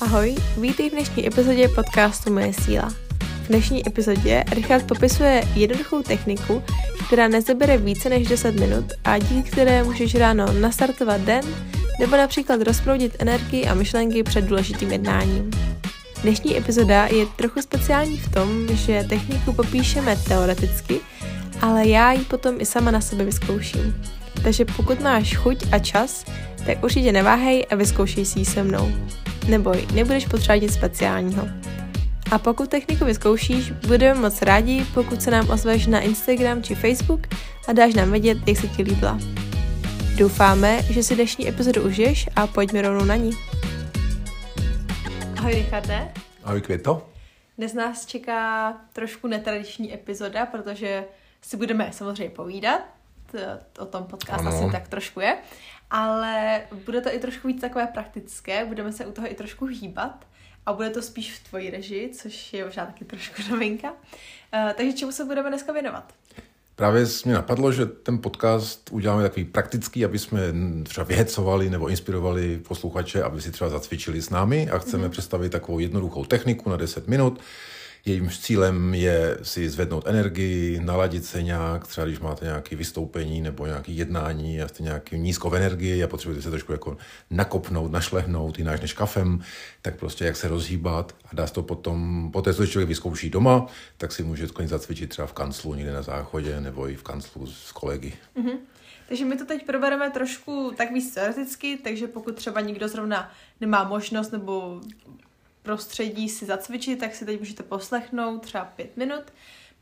Ahoj, vítej v dnešní epizodě podcastu Moje síla. V dnešní epizodě Richard popisuje jednoduchou techniku, která nezabere více než 10 minut a díky které můžeš ráno nastartovat den nebo například rozproudit energii a myšlenky před důležitým jednáním. Dnešní epizoda je trochu speciální v tom, že techniku popíšeme teoreticky, ale já ji potom i sama na sebe vyzkouším. Takže pokud máš chuť a čas, tak určitě neváhej a vyzkoušej si ji se mnou. Neboj, nebudeš potřebovat nic speciálního. A pokud techniku vyzkoušíš, budeme moc rádi, pokud se nám ozveš na Instagram či Facebook a dáš nám vědět, jak se ti líbila. Doufáme, že si dnešní epizodu užiješ a pojďme rovnou na ní. Ahoj Richarde. Ahoj Květo. Dnes nás čeká trošku netradiční epizoda, protože si budeme samozřejmě povídat, o tom podcast ano. asi tak trošku je, ale bude to i trošku víc takové praktické, budeme se u toho i trošku hýbat a bude to spíš v tvojí režii, což je možná taky trošku novinka. Uh, takže čemu se budeme dneska věnovat? Právě mě napadlo, že ten podcast uděláme takový praktický, aby jsme třeba vyhecovali nebo inspirovali posluchače, aby si třeba zacvičili s námi a chceme mm-hmm. představit takovou jednoduchou techniku na 10 minut, Jejímž cílem je si zvednout energii, naladit se nějak, třeba když máte nějaké vystoupení nebo nějaké jednání a jste nějaký nízko v energii a potřebujete se trošku jako nakopnout, našlehnout, jinak než kafem, tak prostě jak se rozhýbat a dá se to potom, poté co člověk vyzkouší doma, tak si může klidně zacvičit třeba v kanclu někde na záchodě nebo i v kanclu s kolegy. Mm-hmm. Takže my to teď probereme trošku tak víc teoreticky, takže pokud třeba někdo zrovna nemá možnost nebo prostředí si zacvičit, tak si teď můžete poslechnout třeba pět minut.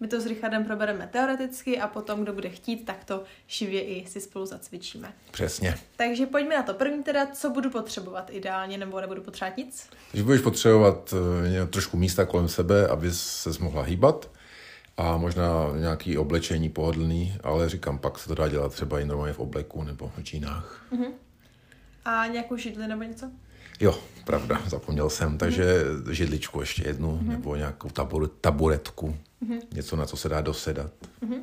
My to s Richardem probereme teoreticky a potom, kdo bude chtít, tak to živě i si spolu zacvičíme. Přesně. Takže pojďme na to. První teda, co budu potřebovat ideálně, nebo nebudu potřebovat nic? Takže budeš potřebovat uh, trošku místa kolem sebe, aby se mohla hýbat a možná nějaký oblečení pohodlný, ale říkám, pak se to dá dělat třeba i normálně v obleku nebo v džínách. Uh-huh. A nějakou židli nebo něco? Jo, pravda, zapomněl jsem. Takže mm. židličku ještě jednu, mm. nebo nějakou tabur, taburetku. Mm. Něco, na co se dá dosedat. Mm.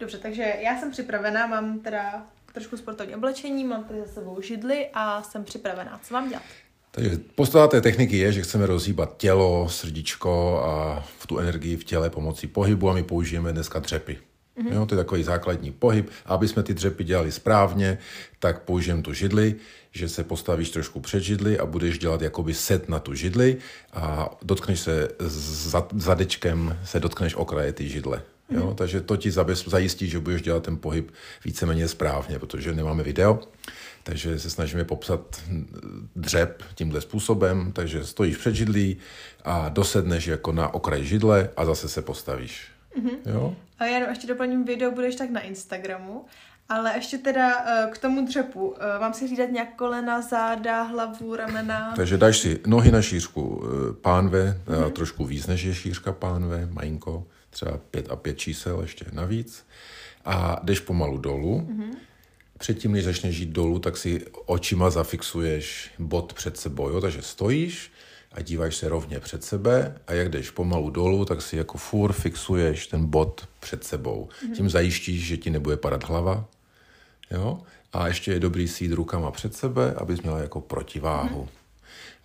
Dobře, takže já jsem připravená, mám teda trošku sportovní oblečení, mám tady za sebou židli a jsem připravená. Co mám dělat? Takže podstata té techniky je, že chceme rozhýbat tělo, srdíčko a v tu energii v těle pomocí pohybu a my použijeme dneska dřepy. Mm-hmm. Jo, to je takový základní pohyb. A aby jsme ty dřepy dělali správně, tak použijeme tu židli, že se postavíš trošku před židli a budeš dělat jakoby set na tu židli a dotkneš se zadečkem, se dotkneš okraje ty židle. Jo? Mm. Takže to ti zajistí, že budeš dělat ten pohyb víceméně správně, protože nemáme video, takže se snažíme popsat dřep tímhle způsobem, takže stojíš před židlí a dosedneš jako na okraj židle a zase se postavíš. Mm-hmm. Jo? A já ještě doplním video, budeš tak na Instagramu. Ale ještě teda uh, k tomu dřepu. Uh, mám si řídat nějak kolena, záda, hlavu, ramena? Takže dáš si nohy na šířku uh, pánve, mm-hmm. trošku víc než je šířka pánve, majinko, třeba pět a pět čísel ještě navíc. A jdeš pomalu dolů. Mm-hmm. Předtím, než začneš jít dolů, tak si očima zafixuješ bod před sebou. Jo? Takže stojíš, a díváš se rovně před sebe a jak jdeš pomalu dolů, tak si jako furt fixuješ ten bod před sebou. Mm-hmm. Tím zajištíš, že ti nebude padat hlava. Jo? A ještě je dobrý si jít rukama před sebe, abys měla jako protiváhu. Mm-hmm.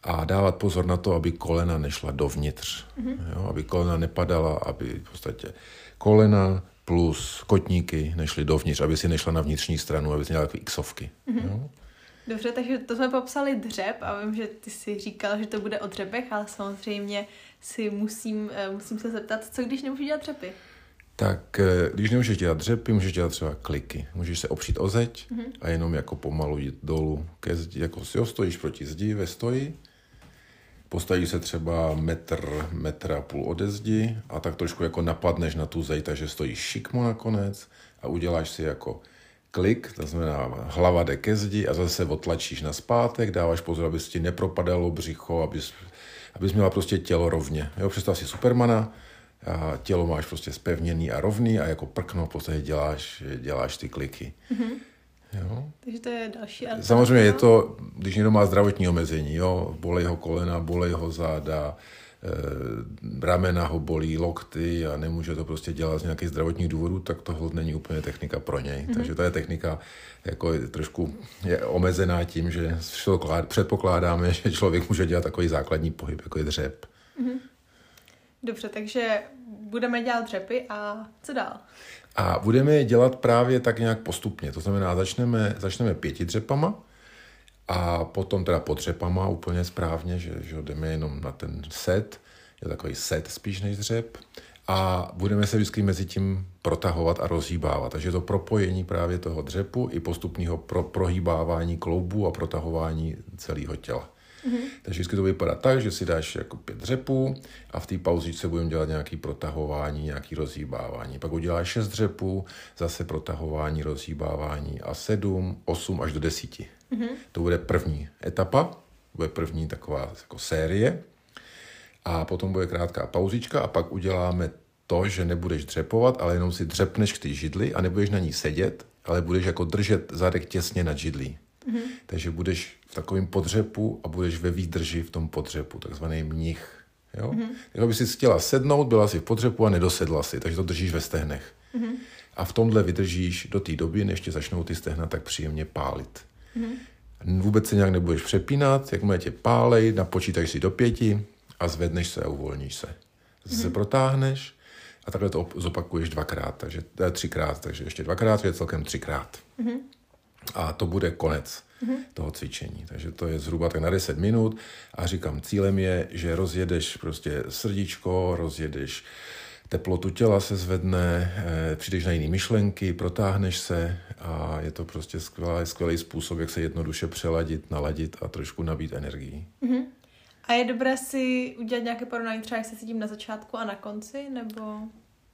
A dávat pozor na to, aby kolena nešla dovnitř. Mm-hmm. Jo? Aby kolena nepadala, aby v podstatě kolena plus kotníky nešly dovnitř, aby si nešla na vnitřní stranu, aby si měla jako xovky. Mm-hmm. Jo? Dobře, takže to jsme popsali dřep a vím, že ty si říkal, že to bude o dřepech, ale samozřejmě si musím, eh, musím se zeptat, co když nemůžu dělat dřepy? Tak eh, když nemůžeš dělat dřepy, můžeš dělat třeba kliky. Můžeš se opřít o zeď mm-hmm. a jenom jako pomalu jít dolů ke zdi, jako si stojíš proti zdi ve stoji, postavíš se třeba metr, metr a půl ode zdi a tak trošku jako napadneš na tu zeď, takže stojíš šikmo nakonec a uděláš si jako klik, to znamená hlava jde ke zdi a zase otlačíš na zpátek, dáváš pozor, aby ti nepropadalo břicho, abys, abys měla prostě tělo rovně. Jo, představ si Supermana, a tělo máš prostě spevněný a rovný a jako prkno v podstatě děláš, děláš ty kliky. Mm-hmm. Jo? Takže to je další Samozřejmě je to, když někdo má zdravotní omezení, jo, bolej ho kolena, bolej ho záda, ramena ho bolí, lokty a nemůže to prostě dělat z nějakých zdravotních důvodů, tak to není úplně technika pro něj. Mm-hmm. Takže to je technika jako je trošku je omezená tím, že předpokládáme, že člověk může dělat takový základní pohyb, jako je dřep. Mm-hmm. Dobře, takže budeme dělat dřepy a co dál? A budeme je dělat právě tak nějak postupně. To znamená, začneme, začneme pěti dřepama a potom teda po dřepama úplně správně, že, že jdeme jenom na ten set, je takový set spíš než dřep a budeme se vždycky mezi tím protahovat a rozhýbávat. Takže to propojení právě toho dřepu i postupného pro, prohýbávání kloubů a protahování celého těla. Mm-hmm. Takže vždycky to vypadá tak, že si dáš jako pět dřepů a v té pauzičce budeme dělat nějaký protahování, nějaký rozhýbávání. Pak uděláš šest dřepů, zase protahování, rozhýbávání a sedm, osm až do desíti. Mm-hmm. To bude první etapa, bude první taková jako série a potom bude krátká pauzička a pak uděláme to, že nebudeš dřepovat, ale jenom si dřepneš k té židli a nebudeš na ní sedět, ale budeš jako držet zadek těsně nad židlí. Mm-hmm. Takže budeš v takovém podřepu a budeš ve výdrži v tom podřepu, takzvaný mnich. Jo? Mm-hmm. Jako by si chtěla sednout, byla si v podřepu a nedosedla si, takže to držíš ve stehnech. Mm-hmm. A v tomhle vydržíš do té doby, než tě začnou ty stehna tak příjemně pálit. Mm-hmm. Vůbec se nějak nebudeš přepínat, jakmile tě pálej, napočítaš si do pěti a zvedneš se a uvolníš se. Zase mm-hmm. se protáhneš a takhle to zopakuješ dvakrát, takže eh, třikrát, takže ještě dvakrát, je celkem třikrát. Mm-hmm. A to bude konec mm-hmm. toho cvičení. Takže to je zhruba tak na 10 minut a říkám, cílem je, že rozjedeš prostě srdíčko, rozjedeš teplotu těla se zvedne, eh, přijdeš na jiné myšlenky, protáhneš se a je to prostě skvělý, skvělý způsob, jak se jednoduše přeladit, naladit a trošku nabít energii. Mm-hmm. A je dobré si udělat nějaké porovnání třeba, jak se cítím na začátku a na konci, nebo...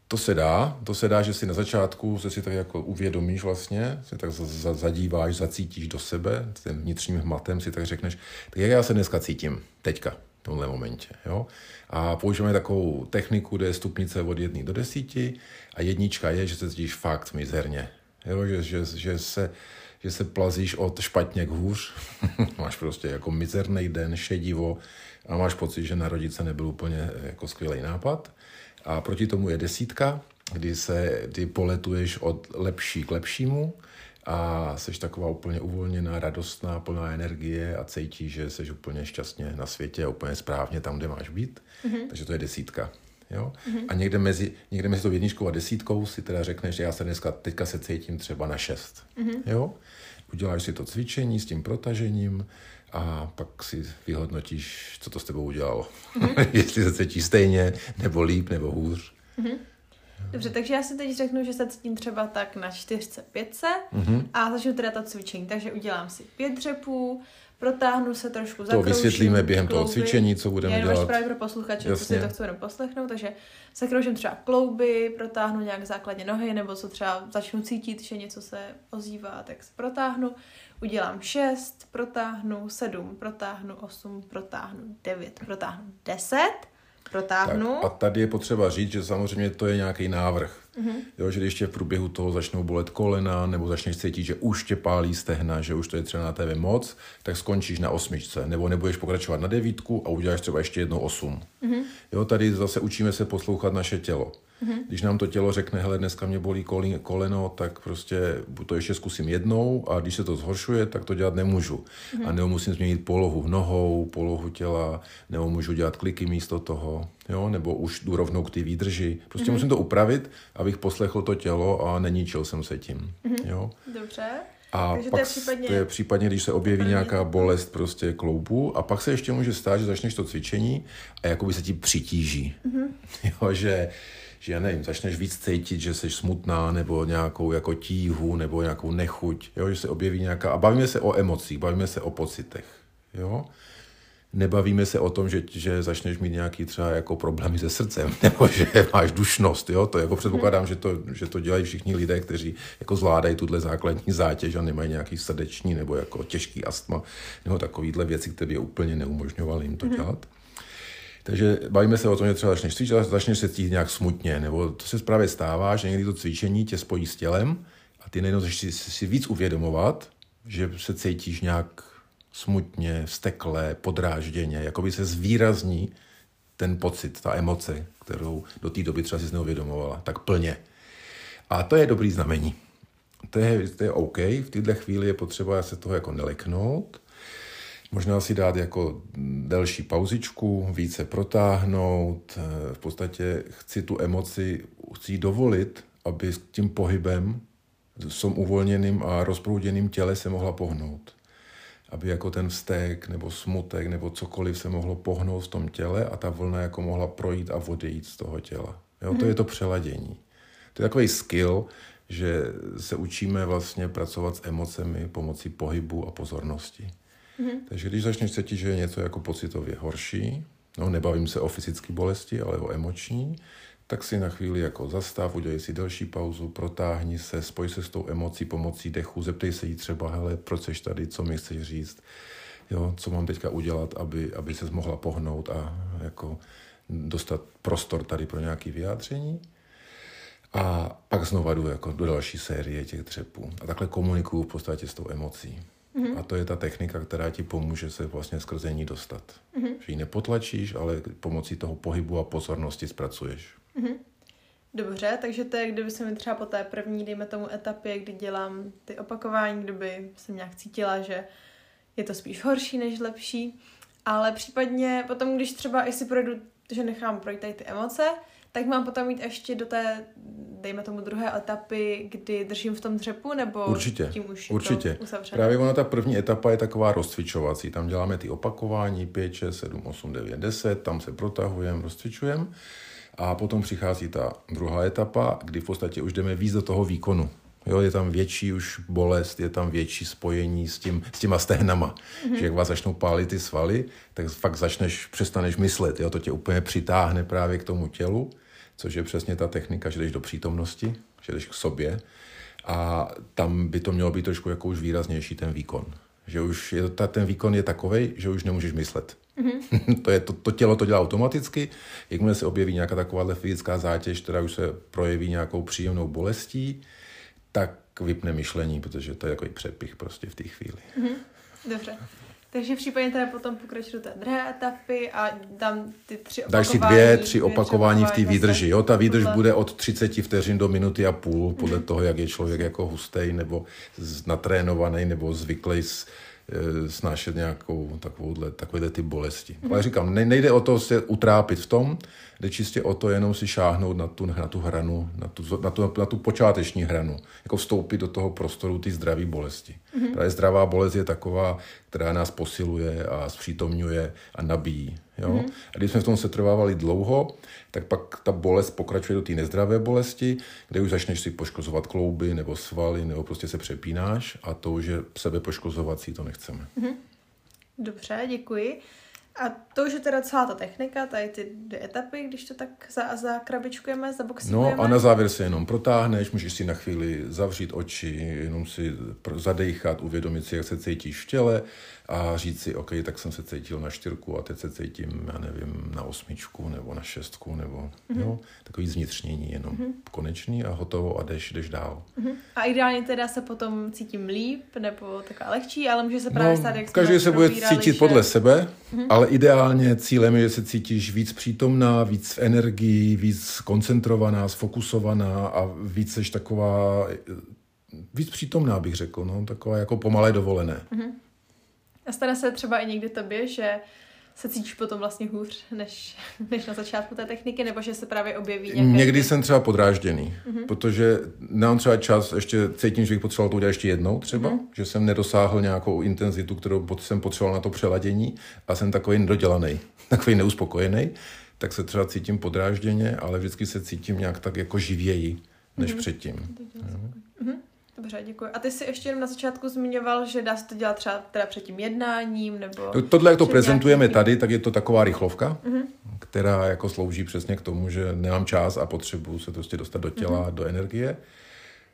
To se dá, to se dá, že si na začátku se si tak jako uvědomíš vlastně, si tak zadíváš, zacítíš do sebe, tím vnitřním hmatem si tak řekneš, tak jak já se dneska cítím, teďka, v tomhle momentě, jo. A používáme takovou techniku, kde je stupnice od jedné do desíti a jednička je, že se cítíš fakt mizerně, jo, že, že, že se že se plazíš od špatně k hůř, máš prostě jako mizerný den, šedivo a máš pocit, že narodit se nebyl úplně jako skvělý nápad. A proti tomu je desítka, kdy se kdy poletuješ od lepší k lepšímu a jsi taková úplně uvolněná, radostná, plná energie a cítíš, že jsi úplně šťastně na světě a úplně správně tam, kde máš být. Mm-hmm. Takže to je desítka. Jo? Mm-hmm. A někde mezi, někde mezi tou jedničkou a desítkou si teda řekneš, že já se dneska, teďka se cítím třeba na šest. Mm-hmm. Jo? Uděláš si to cvičení s tím protažením a pak si vyhodnotíš, co to s tebou udělalo. Mm-hmm. Jestli se cítíš stejně, nebo líp, nebo hůř. Mm-hmm. Dobře, takže já si teď řeknu, že se cítím třeba tak na čtyřce, pětce mm-hmm. a začnu teda to cvičení. Takže udělám si pět dřepů, protáhnu se trošku, To vysvětlíme během klouby. toho cvičení, co budeme já dělat. právě pro posluchače, co si to chci jenom poslechnout, takže zakroužím třeba klouby, protáhnu nějak základně nohy, nebo co třeba začnu cítit, že něco se ozývá, tak se protáhnu. Udělám šest, protáhnu sedm, protáhnu osm, protáhnu devět, protáhnu deset protáhnu. Tak, a tady je potřeba říct, že samozřejmě to je nějaký návrh. Mm-hmm. Jo, že když tě v průběhu toho začnou bolet kolena, nebo začneš cítit, že už tě pálí stehna, že už to je třeba na tebe moc, tak skončíš na osmičce, nebo nebudeš pokračovat na devítku a uděláš třeba ještě jednou osm. Mm-hmm. Jo, tady zase učíme se poslouchat naše tělo. Mm-hmm. Když nám to tělo řekne, hele, dneska mě bolí koleno, tak prostě to ještě zkusím jednou a když se to zhoršuje, tak to dělat nemůžu. Mm-hmm. A nebo musím změnit polohu nohou, polohu těla, nebo můžu dělat kliky místo toho, jo, nebo už jdu rovnou k ty výdrži. Prostě mm-hmm. musím to upravit, abych poslechl to tělo a neníčil jsem se tím. Mm-hmm. Jo? Dobře. A Takže pak to je, případně... to je případně, když se objeví nějaká bolest prostě kloubu a pak se ještě může stát, že začneš to cvičení a jakoby se ti přitíží. Mm-hmm. Jo, že že já nevím, začneš víc cítit, že jsi smutná, nebo nějakou jako tíhu, nebo nějakou nechuť, jo, že se objeví nějaká, a bavíme se o emocích, bavíme se o pocitech, jo. Nebavíme se o tom, že, že začneš mít nějaký třeba jako problémy se srdcem, nebo že máš dušnost, jo, to jako předpokládám, že to, že to dělají všichni lidé, kteří jako zvládají tuhle základní zátěž a nemají nějaký srdeční nebo jako těžký astma, nebo takovýhle věci, které by úplně neumožňovaly jim to mhm. dělat. Mm-hmm. Takže bavíme se o tom, že třeba začneš cvičit a začneš se cítit nějak smutně, nebo to se právě stává, že někdy to cvičení tě spojí s tělem a ty nejenom si, si víc uvědomovat, že se cítíš nějak smutně, stekle, podrážděně, jako by se zvýrazní ten pocit, ta emoce, kterou do té doby třeba si neuvědomovala, tak plně. A to je dobrý znamení. To je, to je OK, v této chvíli je potřeba se toho jako neleknout, možná si dát jako delší pauzičku, více protáhnout, v podstatě chci tu emoci, chci dovolit, aby s tím pohybem, s uvolněným a rozprouděným těle se mohla pohnout aby jako ten vztek nebo smutek nebo cokoliv se mohlo pohnout v tom těle a ta vlna jako mohla projít a odejít z toho těla. Jo, to je to přeladění. To je takový skill, že se učíme vlastně pracovat s emocemi pomocí pohybu a pozornosti. Mm-hmm. Takže když začneš cítit, že je něco jako pocitově horší, no nebavím se o fyzické bolesti, ale o emoční, tak si na chvíli jako zastav, udělej si delší pauzu, protáhni se, spoj se s tou emocí pomocí dechu, zeptej se jí třeba, hele, proč jsi tady, co mi chceš říct, jo, co mám teďka udělat, aby, aby se mohla pohnout a jako dostat prostor tady pro nějaké vyjádření. A pak znova jdu jako do další série těch třepů. A takhle komunikuju v podstatě s tou emocí. Mm-hmm. A to je ta technika, která ti pomůže se vlastně skrze ní dostat. Mm-hmm. Že ji nepotlačíš, ale pomocí toho pohybu a pozornosti zpracuješ. Mm-hmm. Dobře, takže to je, kdyby se mi třeba po té první, dejme tomu etapě, kdy dělám ty opakování, kdyby jsem nějak cítila, že je to spíš horší než lepší, ale případně potom, když třeba i si projdu, že nechám projít tady ty emoce, tak mám potom mít ještě do té, dejme tomu druhé etapy, kdy držím v tom dřepu, nebo určitě, tím už určitě. to uzavřené? Právě ona ta první etapa je taková rozcvičovací. Tam děláme ty opakování 5, 6, 7, 8, 9, 10, tam se protahujeme, rozcvičujeme. A potom přichází ta druhá etapa, kdy v podstatě už jdeme víc do toho výkonu. Jo, je tam větší už bolest, je tam větší spojení s, tím, s těma stehnama. Mm-hmm. Že jak vás začnou pálit ty svaly, tak fakt začneš, přestaneš myslet. Jo, to tě úplně přitáhne právě k tomu tělu, což je přesně ta technika, že jdeš do přítomnosti, že jdeš k sobě. A tam by to mělo být trošku jako už výraznější ten výkon. Že už je, ta, ten výkon je takový, že už nemůžeš myslet. Mm-hmm. to, je, to, to tělo to dělá automaticky. Jakmile se objeví nějaká takováhle fyzická zátěž, která už se projeví nějakou příjemnou bolestí, tak vypne myšlení, protože to je jako přepich prostě v té chvíli. Mm-hmm. Dobře. Takže v případě teda potom pokračuju do té druhé etapy a dám ty tři opakování. Dáš si dvě, tři opakování v té výdrži. Jo, ta výdrž podle... bude od 30 vteřin do minuty a půl, podle mm. toho, jak je člověk jako hustý nebo natrénovaný nebo zvyklý s, Eh, snášet nějakou takovouhle, takovéhle ty bolesti. Mm-hmm. Ale říkám, nejde o to se utrápit v tom, jde čistě o to jenom si šáhnout na tu, na tu hranu, na tu, na, tu, na tu počáteční hranu, jako vstoupit do toho prostoru ty zdraví bolesti. Mm-hmm. Právě zdravá bolest je taková, která nás posiluje a zpřítomňuje a nabíjí. Jo? Mm-hmm. A když jsme v tom se trvávali dlouho, tak pak ta bolest pokračuje do té nezdravé bolesti, kde už začneš si poškozovat klouby nebo svaly, nebo prostě se přepínáš a to už je sebepoškozovací, to nechceme. Mm-hmm. Dobře, děkuji. A to už je teda celá ta technika, tady ty dvě etapy, když to tak za, zakrabičkujeme, zaboxujeme. No a na závěr se jenom protáhneš, můžeš si na chvíli zavřít oči, jenom si zadejchat, uvědomit si, jak se cítíš v těle a říct si, OK, tak jsem se cítil na čtyřku a teď se cítím, já nevím, na osmičku nebo na šestku, nebo mm-hmm. jo, takový zvnitřnění jenom mm-hmm. konečný a hotovo a jdeš, jdeš dál. Mm-hmm. A ideálně teda se potom cítím líp nebo taková lehčí, ale může se právě no, stát, jak Každý se bude cítit že... podle sebe, mm-hmm. ale ideálně cílem je, že se cítíš víc přítomná, víc v energii, víc koncentrovaná, sfokusovaná a víc seš taková, víc přítomná bych řekl, no, taková jako pomalé dovolené. Mm-hmm. A stane se třeba i někdy tobě, že se cítíš potom vlastně hůř, než, než na začátku té techniky, nebo že se právě objeví nějaké... Někdy jsem třeba podrážděný, mm-hmm. protože nám třeba čas, ještě cítím, že bych potřeboval to udělat ještě jednou třeba, mm-hmm. že jsem nedosáhl nějakou intenzitu, kterou jsem potřeboval na to přeladění a jsem takový nedodělaný, takový neuspokojený, tak se třeba cítím podrážděně, ale vždycky se cítím nějak tak jako živěji, než mm-hmm. předtím. Mm-hmm. Dobře, děkuji. A ty jsi ještě jenom na začátku zmiňoval, že dá se to dělat třeba teda před tím jednáním, nebo... Tohle, jak to prezentujeme nějaký... tady, tak je to taková rychlovka, uh-huh. která jako slouží přesně k tomu, že nemám čas a potřebuji se prostě dostat do těla, uh-huh. do energie.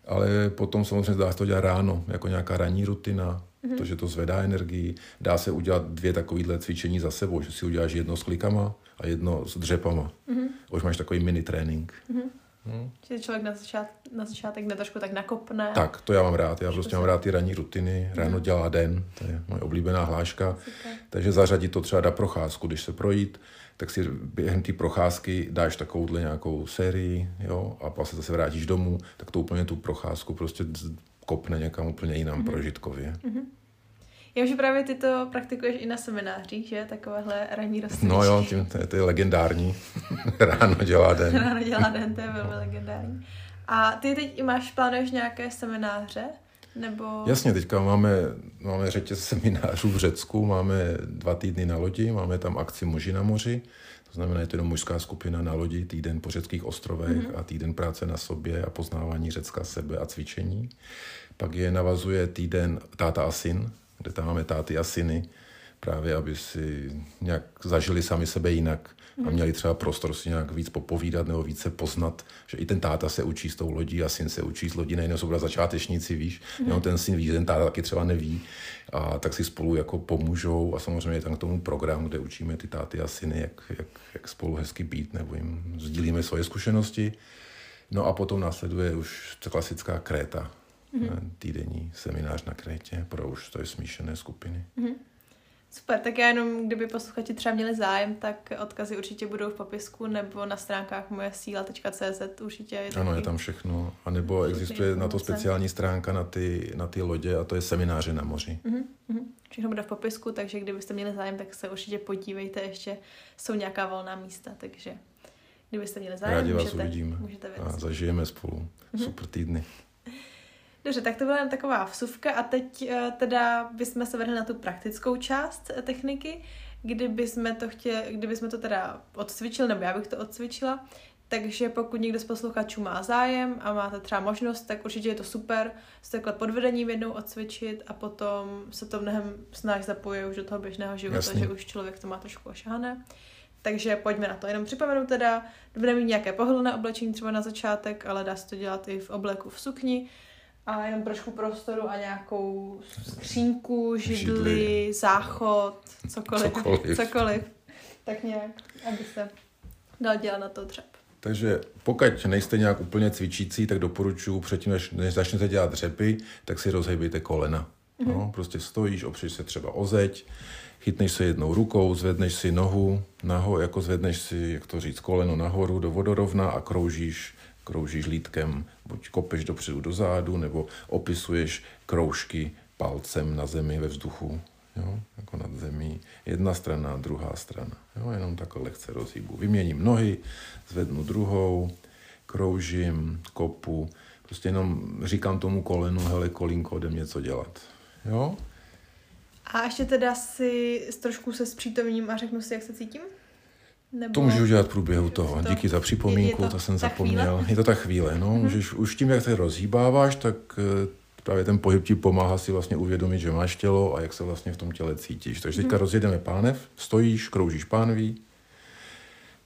Ale potom samozřejmě dá se to dělat ráno, jako nějaká ranní rutina, uh-huh. protože to zvedá energii. Dá se udělat dvě takovýhle cvičení za sebou, že si uděláš jedno s klikama a jedno s dřepama. Uh-huh. Už máš takový mini trénink. Uh-huh. Hmm. Že člověk na, začát, na začátek ne trošku tak nakopne. Tak, to já mám rád. Já prostě mám rád ty ranní rutiny. Ráno hmm. dělá den, to je moje oblíbená hláška. Super. Takže zařadit to třeba na procházku, když se projít, tak si během té procházky dáš takovouhle nějakou sérii, jo, a pak se zase vrátíš domů, tak to úplně tu procházku prostě kopne někam úplně jinam mm-hmm. prožitkově. Mm-hmm. Já už právě ty to praktikuješ i na seminářích, že? Takovéhle ranní rozcvičky. No jo, tím, to, je, to je legendární. Ráno dělá den. Ráno dělá den, to je velmi legendární. A ty teď máš, plánuješ nějaké semináře? Nebo... Jasně, teďka máme, máme řetěz seminářů v Řecku, máme dva týdny na lodi, máme tam akci Muži na moři, to znamená, je to jenom mužská skupina na lodi, týden po řeckých ostrovech mm-hmm. a týden práce na sobě a poznávání Řecka sebe a cvičení. Pak je navazuje týden táta a syn, kde tam máme táty a syny, právě aby si nějak zažili sami sebe jinak a měli třeba prostor si nějak víc popovídat nebo více poznat, že i ten táta se učí s tou lodí a syn se učí s lodí, nejen jsou začátečníci, víš, mm. jenom ten syn ví, ten táta taky třeba neví a tak si spolu jako pomůžou a samozřejmě je tam k tomu program, kde učíme ty táty a syny, jak, jak, jak spolu hezky být nebo jim sdílíme svoje zkušenosti. No a potom následuje už ta klasická kréta, mm-hmm. týdenní seminář na Krétě pro už to je smíšené skupiny. Mm-hmm. Super, tak já jenom, kdyby posluchači třeba měli zájem, tak odkazy určitě budou v popisku nebo na stránkách moje síla.cz určitě. Je ano, je tam všechno. A nebo existuje na to speciální stránka na ty, na ty lodě a to je semináře na moři. Mm-hmm. Všechno bude v popisku, takže kdybyste měli zájem, tak se určitě podívejte, ještě jsou nějaká volná místa, takže kdybyste měli zájem, Rádi vás můžete, uvidíme můžete a zažijeme spolu. Mm-hmm. Super týdny. Dobře, tak to byla jen taková vsuvka a teď uh, teda bychom se vrhli na tu praktickou část eh, techniky, kdyby jsme to chtěli, kdyby jsme to teda odcvičili, nebo já bych to odcvičila, takže pokud někdo z posluchačů má zájem a máte třeba možnost, tak určitě je to super se takhle pod vedením jednou odcvičit a potom se to mnohem snáš zapojit už do toho běžného života, Jasně. že už člověk to má trošku ošahané. Takže pojďme na to. Jenom připomenu teda, budeme mít nějaké pohodlné oblečení třeba na začátek, ale dá se to dělat i v obleku v sukni a jenom trošku prostoru a nějakou skřínku, židli, židli. záchod, cokoliv, cokoliv. cokoliv. Tak nějak, aby se dal dělat na to dřep. Takže pokud nejste nějak úplně cvičící, tak doporučuji předtím, než, než začnete dělat dřepy, tak si rozhejbejte kolena. Mm-hmm. No, prostě stojíš, opřeš se třeba o zeď, chytneš se jednou rukou, zvedneš si nohu naho, jako zvedneš si, jak to říct, koleno nahoru do vodorovna a kroužíš kroužíš lítkem, buď kopeš dopředu do zádu, nebo opisuješ kroužky palcem na zemi ve vzduchu, jo, jako nad zemí. Jedna strana, druhá strana. Jo, jenom takhle lehce rozhýbu. Vyměním nohy, zvednu druhou, kroužím, kopu, prostě jenom říkám tomu kolenu, hele, kolínko, jdem něco dělat. Jo? A ještě teda si trošku se zpřítomním a řeknu si, jak se cítím? Nebo... To můžeš udělat v průběhu toho. To, Díky za připomínku, to, to jsem zapomněl. Chvíle? Je to ta chvíle, no. Mm-hmm. Můžeš, už tím, jak se rozhýbáváš, tak eh, právě ten pohyb ti pomáhá si vlastně uvědomit, že máš tělo a jak se vlastně v tom těle cítíš. Takže teďka mm-hmm. rozjedeme pánev, stojíš, kroužíš pánví,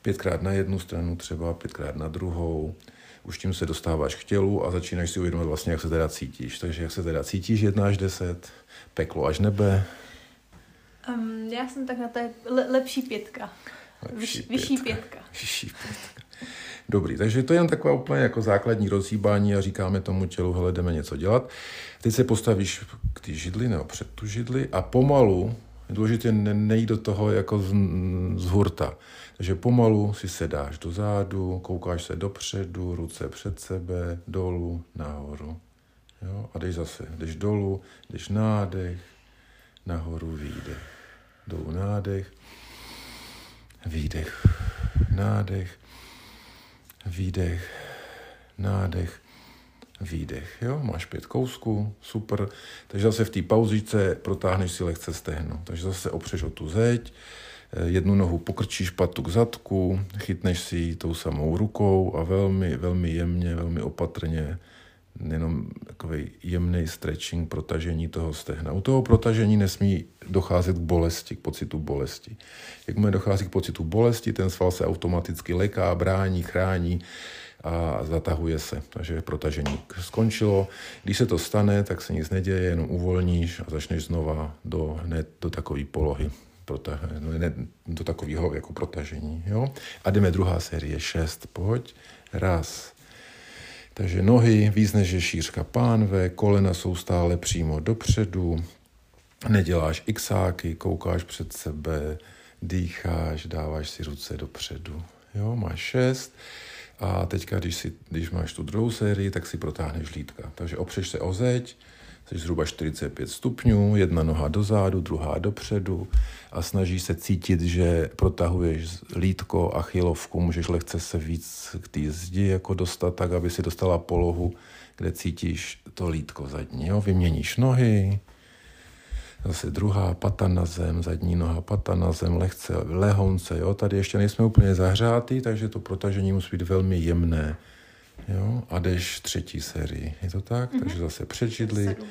pětkrát na jednu stranu třeba, pětkrát na druhou, už tím se dostáváš k tělu a začínáš si uvědomit vlastně, jak se teda cítíš. Takže jak se teda cítíš, jedna až deset, peklo až nebe. Um, já jsem tak na té le- lepší pětka. Vyšší, vyšší pětka. Vyšší pětka. Dobrý, takže to je jen taková úplně jako základní rozhýbání a říkáme tomu tělu, hele, jdeme něco dělat. Teď se postavíš k té židli nebo před tu židli a pomalu, je důležité nejít do toho jako z, z hurta. Takže pomalu si sedáš do zádu, koukáš se dopředu, ruce před sebe, dolů, nahoru. Jo? A jdeš zase, jdeš dolů, jdeš nádech, nahoru výdech. Dolů nádech, výdech, nádech, výdech, nádech, výdech. Jo? Máš pět kousků, super. Takže zase v té pauzice protáhneš si lehce stehno. Takže zase opřeš o tu zeď, eh, jednu nohu pokrčíš patu k zadku, chytneš si ji tou samou rukou a velmi, velmi jemně, velmi opatrně jenom takový jemný stretching, protažení toho stehna. U toho protažení nesmí docházet k bolesti, k pocitu bolesti. Jakmile dochází k pocitu bolesti, ten sval se automaticky leká, brání, chrání a zatahuje se. Takže protažení skončilo. Když se to stane, tak se nic neděje, jenom uvolníš a začneš znova do, hned do takové polohy no, do takového jako protažení. Jo? A jdeme druhá série, šest, pojď, raz, takže nohy víc než je šířka pánve, kolena jsou stále přímo dopředu, neděláš xáky, koukáš před sebe, dýcháš, dáváš si ruce dopředu. Jo, máš šest. A teďka, když, si, když máš tu druhou sérii, tak si protáhneš lítka. Takže opřeš se o zeď, jsi zhruba 45 stupňů, jedna noha dozadu, druhá dopředu a snažíš se cítit, že protahuješ lítko a chylovku, můžeš lehce se víc k té zdi jako dostat, tak aby si dostala polohu, kde cítíš to lítko zadní. Jo? Vyměníš nohy, zase druhá pata na zem, zadní noha pata na zem, lehce lehonce, jo, tady ještě nejsme úplně zahřátý, takže to protažení musí být velmi jemné, jo, a jdeš třetí sérii, je to tak? Mm-hmm. Takže zase přečidli, sedm.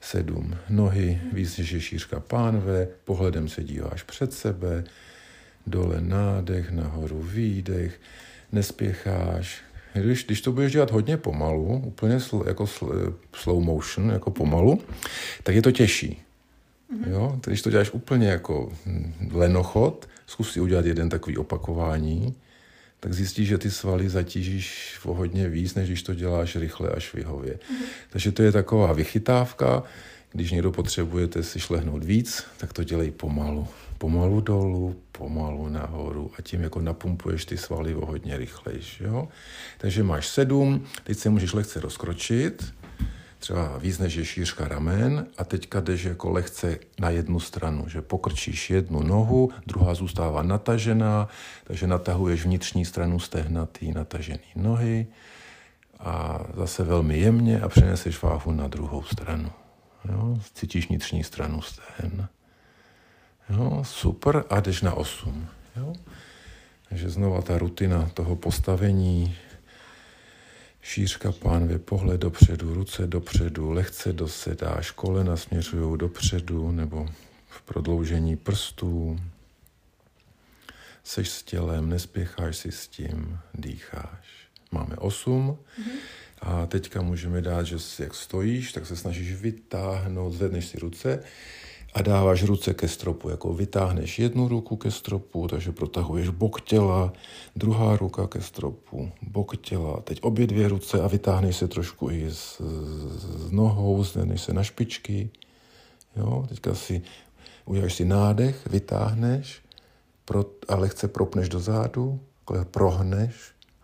sedm, nohy, mm-hmm. víc než je šířka pánve, pohledem se díváš před sebe, dole nádech, nahoru výdech, nespěcháš, když, když to budeš dělat hodně pomalu, úplně sl, jako sl, slow motion, jako pomalu, tak je to těžší. Mm-hmm. Jo? Když to děláš úplně jako lenochod, zkus si udělat jeden takový opakování, tak zjistíš, že ty svaly zatížíš o hodně víc, než když to děláš rychle a švihově. Mm-hmm. Takže to je taková vychytávka. Když někdo potřebujete si šlehnout víc, tak to dělej pomalu. Pomalu dolů, pomalu nahoru a tím jako napumpuješ ty svaly o hodně rychlejš. Jo? Takže máš sedm, teď se můžeš lehce rozkročit, třeba víc než je šířka ramen a teďka jdeš jako lehce na jednu stranu, že pokrčíš jednu nohu, druhá zůstává natažená, takže natahuješ vnitřní stranu stehnatý natažený nohy a zase velmi jemně a přeneseš váhu na druhou stranu. Jo? Cítíš vnitřní stranu stehn. Jo? Super a jdeš na osm. Jo? Takže znova ta rutina toho postavení, Šířka pánve, pohled dopředu, ruce dopředu, lehce dosedáš, kolena směřují dopředu nebo v prodloužení prstů. Seš s tělem, nespěcháš si s tím, dýcháš. Máme osm. Mm-hmm. A teďka můžeme dát, že jak stojíš, tak se snažíš vytáhnout, zvedneš si ruce a dáváš ruce ke stropu, jako vytáhneš jednu ruku ke stropu, takže protahuješ bok těla, druhá ruka ke stropu, bok těla, teď obě dvě ruce a vytáhneš se trošku i s, s nohou, zvedneš se na špičky, jo, teďka si uděláš si nádech, vytáhneš pro, a lehce propneš do zádu, prohneš,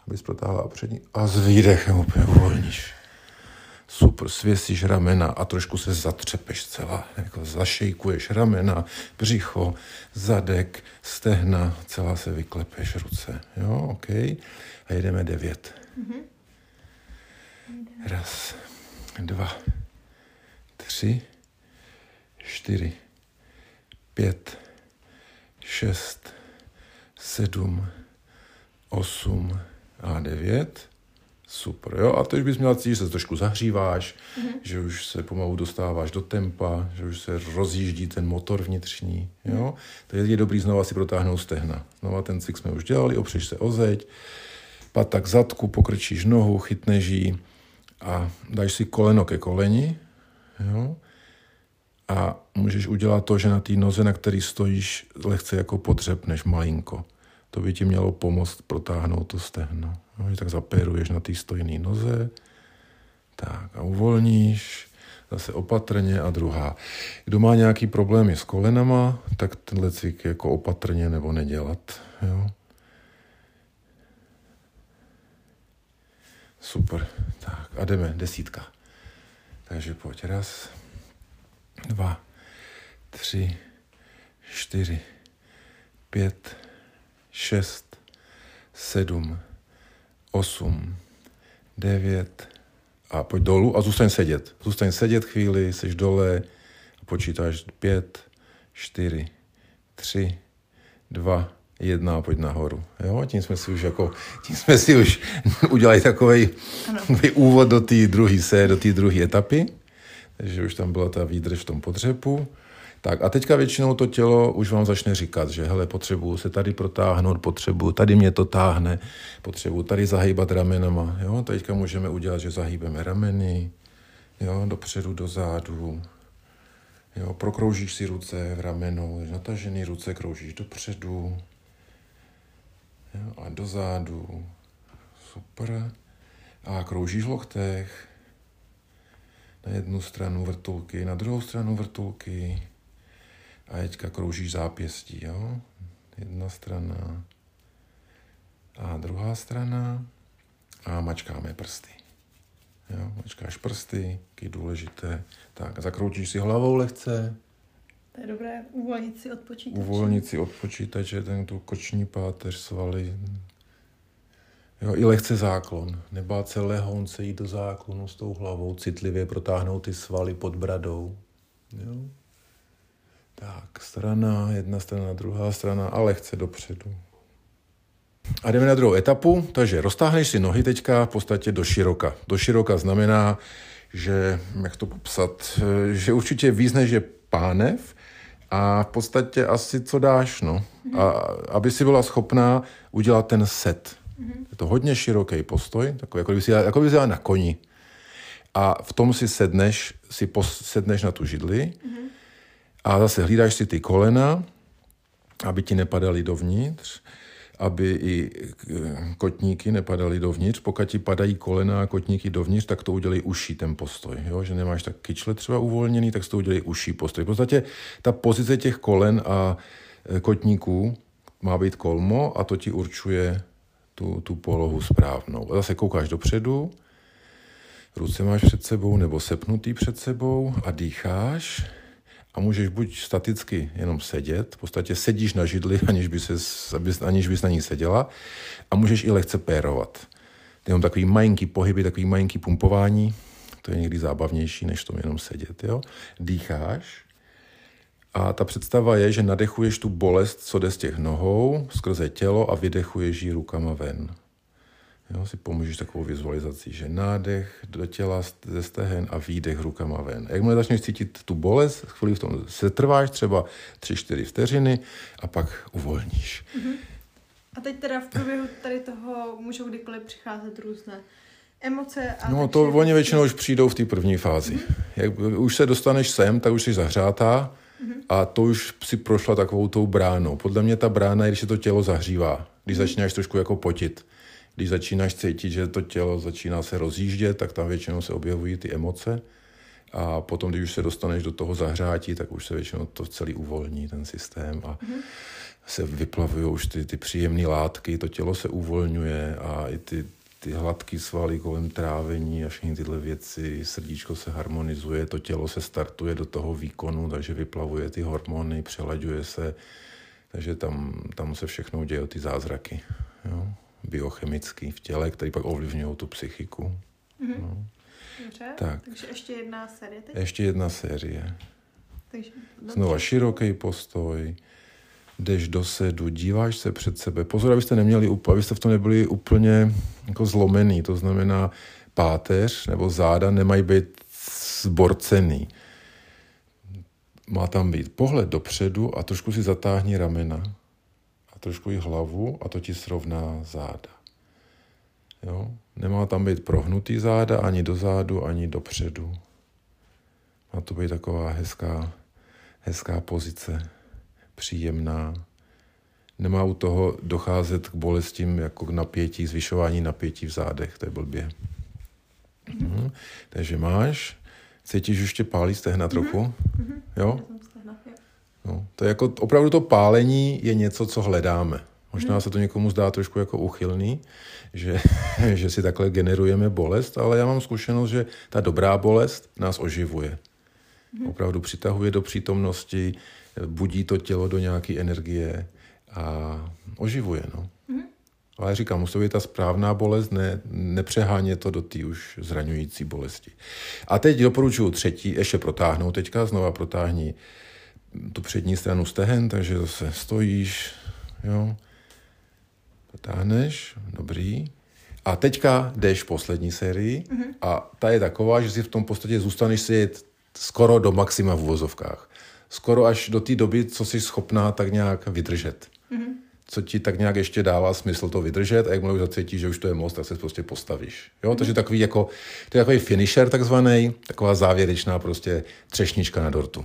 abys protáhla přední a s výdechem úplně uvolníš super, svěsíš ramena a trošku se zatřepeš celá, jako zašejkuješ ramena, břicho, zadek, stehna, celá se vyklepeš ruce, jo, OK. A jedeme devět. Mm-hmm. Raz, dva, tři, čtyři, pět, šest, sedm, osm a devět. Super, jo. A teď bys měla cítit, že se trošku zahříváš, mm-hmm. že už se pomalu dostáváš do tempa, že už se rozjíždí ten motor vnitřní, jo. Mm-hmm. Tak je dobrý znova si protáhnout stehna. Znova ten cik jsme už dělali, opřeš se o zeď, pata k zadku, pokrčíš nohu, chytneš ji a dáš si koleno ke koleni, jo. A můžeš udělat to, že na té noze, na který stojíš, lehce jako potřebneš malinko. To by ti mělo pomoct protáhnout to stehno. No, tak zapéruješ na té stojné noze, tak a uvolníš, zase opatrně a druhá. Kdo má nějaký problémy s kolenama, tak tenhle cvik jako opatrně nebo nedělat. Jo? Super. Tak a jdeme, desítka. Takže pojď, raz, dva, tři, čtyři, pět, šest, sedm, 8, 9 a pojď dolů a zůstaň sedět. Zůstaň sedět chvíli, jsi dole a počítáš 5, 4, 3, 2, jedna a pojď nahoru. Jo, tím jsme si už jako, tím jsme si už udělali takový úvod do té druhé se, do té druhé etapy. Takže už tam byla ta výdrž v tom potřepu. Tak a teďka většinou to tělo už vám začne říkat, že hele, potřebuju se tady protáhnout, potřebuju, tady mě to táhne, potřebuju tady zahýbat ramenama. Jo? Teďka můžeme udělat, že zahýbeme rameny, jo? dopředu, dozadu. Jo? Prokroužíš si ruce v ramenou, natažený ruce kroužíš dopředu jo? a dozadu. Super. A kroužíš v loktech. Na jednu stranu vrtulky, na druhou stranu vrtulky A teďka kroužíš zápěstí, jo? Jedna strana a druhá strana a mačkáme prsty. Jo, mačkáš prsty, je důležité. Tak, zakroutíš si hlavou lehce. To je dobré, uvolnit si od počítače. Uvolnit si od počítače, ten tu koční páteř, svaly. Jo, i lehce záklon. Nebát se lehonce jít do záklonu s tou hlavou, citlivě protáhnout ty svaly pod bradou. Jo. Tak, strana, jedna strana, druhá strana a lehce dopředu. A jdeme na druhou etapu, takže roztáhneš si nohy teďka v podstatě do široka. Do široka znamená, že, jak to popsat, že určitě víc než je pánev a v podstatě asi co dáš, no. A aby si byla schopná udělat ten set. Je to hodně široký postoj, takový, jako by si, jako by si na koni. A v tom si sedneš, si pos, sedneš na tu židli a zase hlídáš si ty kolena, aby ti nepadaly dovnitř aby i eh, kotníky nepadaly dovnitř. Pokud ti padají kolena a kotníky dovnitř, tak to udělej uší ten postoj. Jo? Že nemáš tak kyčle třeba uvolněný, tak to udělej uší postoj. V podstatě ta pozice těch kolen a eh, kotníků má být kolmo a to ti určuje tu, tu polohu správnou. A zase koukáš dopředu, ruce máš před sebou nebo sepnutý před sebou a dýcháš a můžeš buď staticky jenom sedět, v podstatě sedíš na židli, aniž, by ses, aniž bys na ní seděla, a můžeš i lehce pérovat. Jenom takový malinký pohyby, takový malinký pumpování, to je někdy zábavnější, než to jenom sedět. Jo? Dýcháš a ta představa je, že nadechuješ tu bolest, co jde z těch nohou, skrze tělo a vydechuješ ji rukama ven. Jo, si pomůžeš takovou vizualizací, že nádech do těla ze stehen a výdech rukama ven. Jakmile začneš cítit tu bolest, chvíli v tom se trváš třeba 3-4 vteřiny a pak uvolníš. Uh-huh. A teď teda v průběhu tady toho můžou kdykoliv přicházet různé emoce. A no to oni většinou už přijdou v té první fázi. Uh-huh. Jak už se dostaneš sem, tak už jsi zahřátá uh-huh. a to už si prošla takovou tou bránou. Podle mě ta brána je, když se to tělo zahřívá, když začínáš trošku jako potit když začínáš cítit, že to tělo začíná se rozjíždět, tak tam většinou se objevují ty emoce. A potom, když už se dostaneš do toho zahřátí, tak už se většinou to celý uvolní, ten systém. A mm-hmm. se vyplavují už ty, ty příjemné látky, to tělo se uvolňuje a i ty, ty hladké svaly kolem trávení a všechny tyhle věci, srdíčko se harmonizuje, to tělo se startuje do toho výkonu, takže vyplavuje ty hormony, přelaďuje se, takže tam, tam se všechno děje, ty zázraky. Jo? Biochemický v těle, který pak ovlivňují tu psychiku. Mm-hmm. No. Dobře, tak. takže ještě jedna série teď? Ještě jedna série. Takže, Znova široký postoj, jdeš do sedu, díváš se před sebe. Pozor, abyste neměli, abyste v tom nebyli úplně jako zlomený, to znamená páteř nebo záda nemají být zborcený. Má tam být pohled dopředu a trošku si zatáhni ramena trošku i hlavu a to ti srovná záda. Jo? Nemá tam být prohnutý záda ani do zádu, ani dopředu. Má to být taková hezká, hezká pozice, příjemná. Nemá u toho docházet k bolestím jako k napětí, zvyšování napětí v zádech, to je blbě. Mhm. Takže máš, cítíš, že ještě pálí stehna trochu, mm-hmm. jo? No, to je jako, opravdu to pálení je něco, co hledáme. Možná se to někomu zdá trošku jako uchylný, že, že si takhle generujeme bolest, ale já mám zkušenost, že ta dobrá bolest nás oživuje. Opravdu přitahuje do přítomnosti, budí to tělo do nějaké energie a oživuje. No. Ale říkám, musí být ta správná bolest, ne, nepřeháně to do té už zraňující bolesti. A teď doporučuji třetí, ještě protáhnout teďka, znova protáhni tu přední stranu stehen, takže zase stojíš, jo, potáhneš, dobrý. A teďka jdeš v poslední sérii mm-hmm. a ta je taková, že si v tom podstatě zůstaneš si skoro do maxima v uvozovkách. Skoro až do té doby, co jsi schopná tak nějak vydržet. Mm-hmm. Co ti tak nějak ještě dává smysl to vydržet a jakmile už zacítíš, že už to je moc, tak se prostě postavíš. Jo? Mm-hmm. Takže takový jako, to je takový finisher takzvaný, taková závěrečná prostě třešnička na dortu.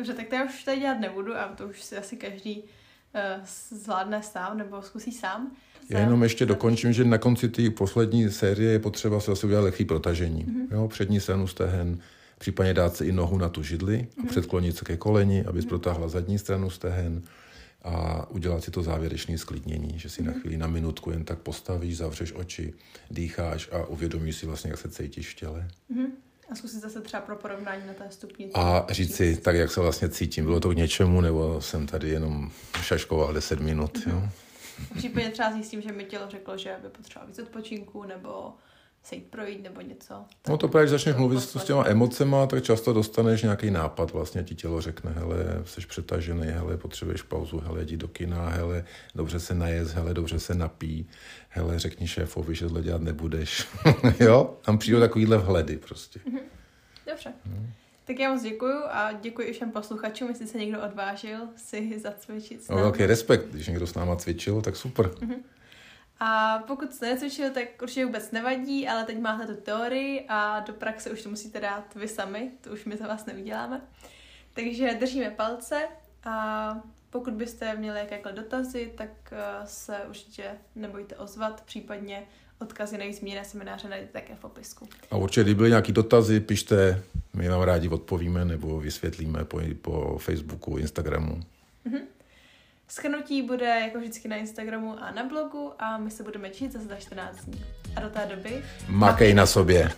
Mm-hmm. Dobře, tak to já už tady dělat nebudu a to už si asi každý uh, zvládne sám nebo zkusí sám. Já jenom ještě dokončím, že na konci té poslední série je potřeba se asi udělat lehký protažení. Mm-hmm. Jo, přední stranu stehen, případně dát si i nohu na tu židli a předklonit se ke koleni, abys protáhla zadní stranu stehen a udělat si to závěrečné sklidnění, že si na chvíli, na minutku jen tak postavíš, zavřeš oči, dýcháš a uvědomíš si vlastně, jak se cítíš v těle. A zkusit zase třeba pro porovnání na té stupnici. A říct si, tak jak se vlastně cítím, bylo to k něčemu, nebo jsem tady jenom šaškoval 10 minut, jo? Případně třeba zjistím, že mi tělo řeklo, že by potřeboval víc odpočinku, nebo se jít projít, nebo něco. No to právě, když začneš mluvit s s těma emocema, tak často dostaneš nějaký nápad, vlastně ti tělo řekne, hele, jsi přetažený, hele, potřebuješ pauzu, hele, jdi do kina, hele, dobře se najez, hele, dobře se napí, hele, řekni šéfovi, že tohle dělat nebudeš. jo? Tam přijdou takovýhle vhledy prostě. Dobře. Tak já moc děkuju a děkuji i všem posluchačům, jestli se někdo odvážil si zacvičit s No, námi. velký respekt, když někdo s náma cvičil, tak super. A pokud jste necvičili, tak určitě vůbec nevadí, ale teď máte tu teorii a do praxe už to musíte dát vy sami, to už my za vás nevyděláme. Takže držíme palce a pokud byste měli jakékoliv dotazy, tak eh, se určitě nebojte ozvat, případně odkazy na zmíněné semináře najdete také v popisku. A určitě, kdyby byly nějaké dotazy, pište, my vám rádi odpovíme nebo vysvětlíme po, po Facebooku, Instagramu. Schrnutí bude jako vždycky na Instagramu a na blogu a my se budeme čít zase za 14 dní. A do té doby Makej na sobě.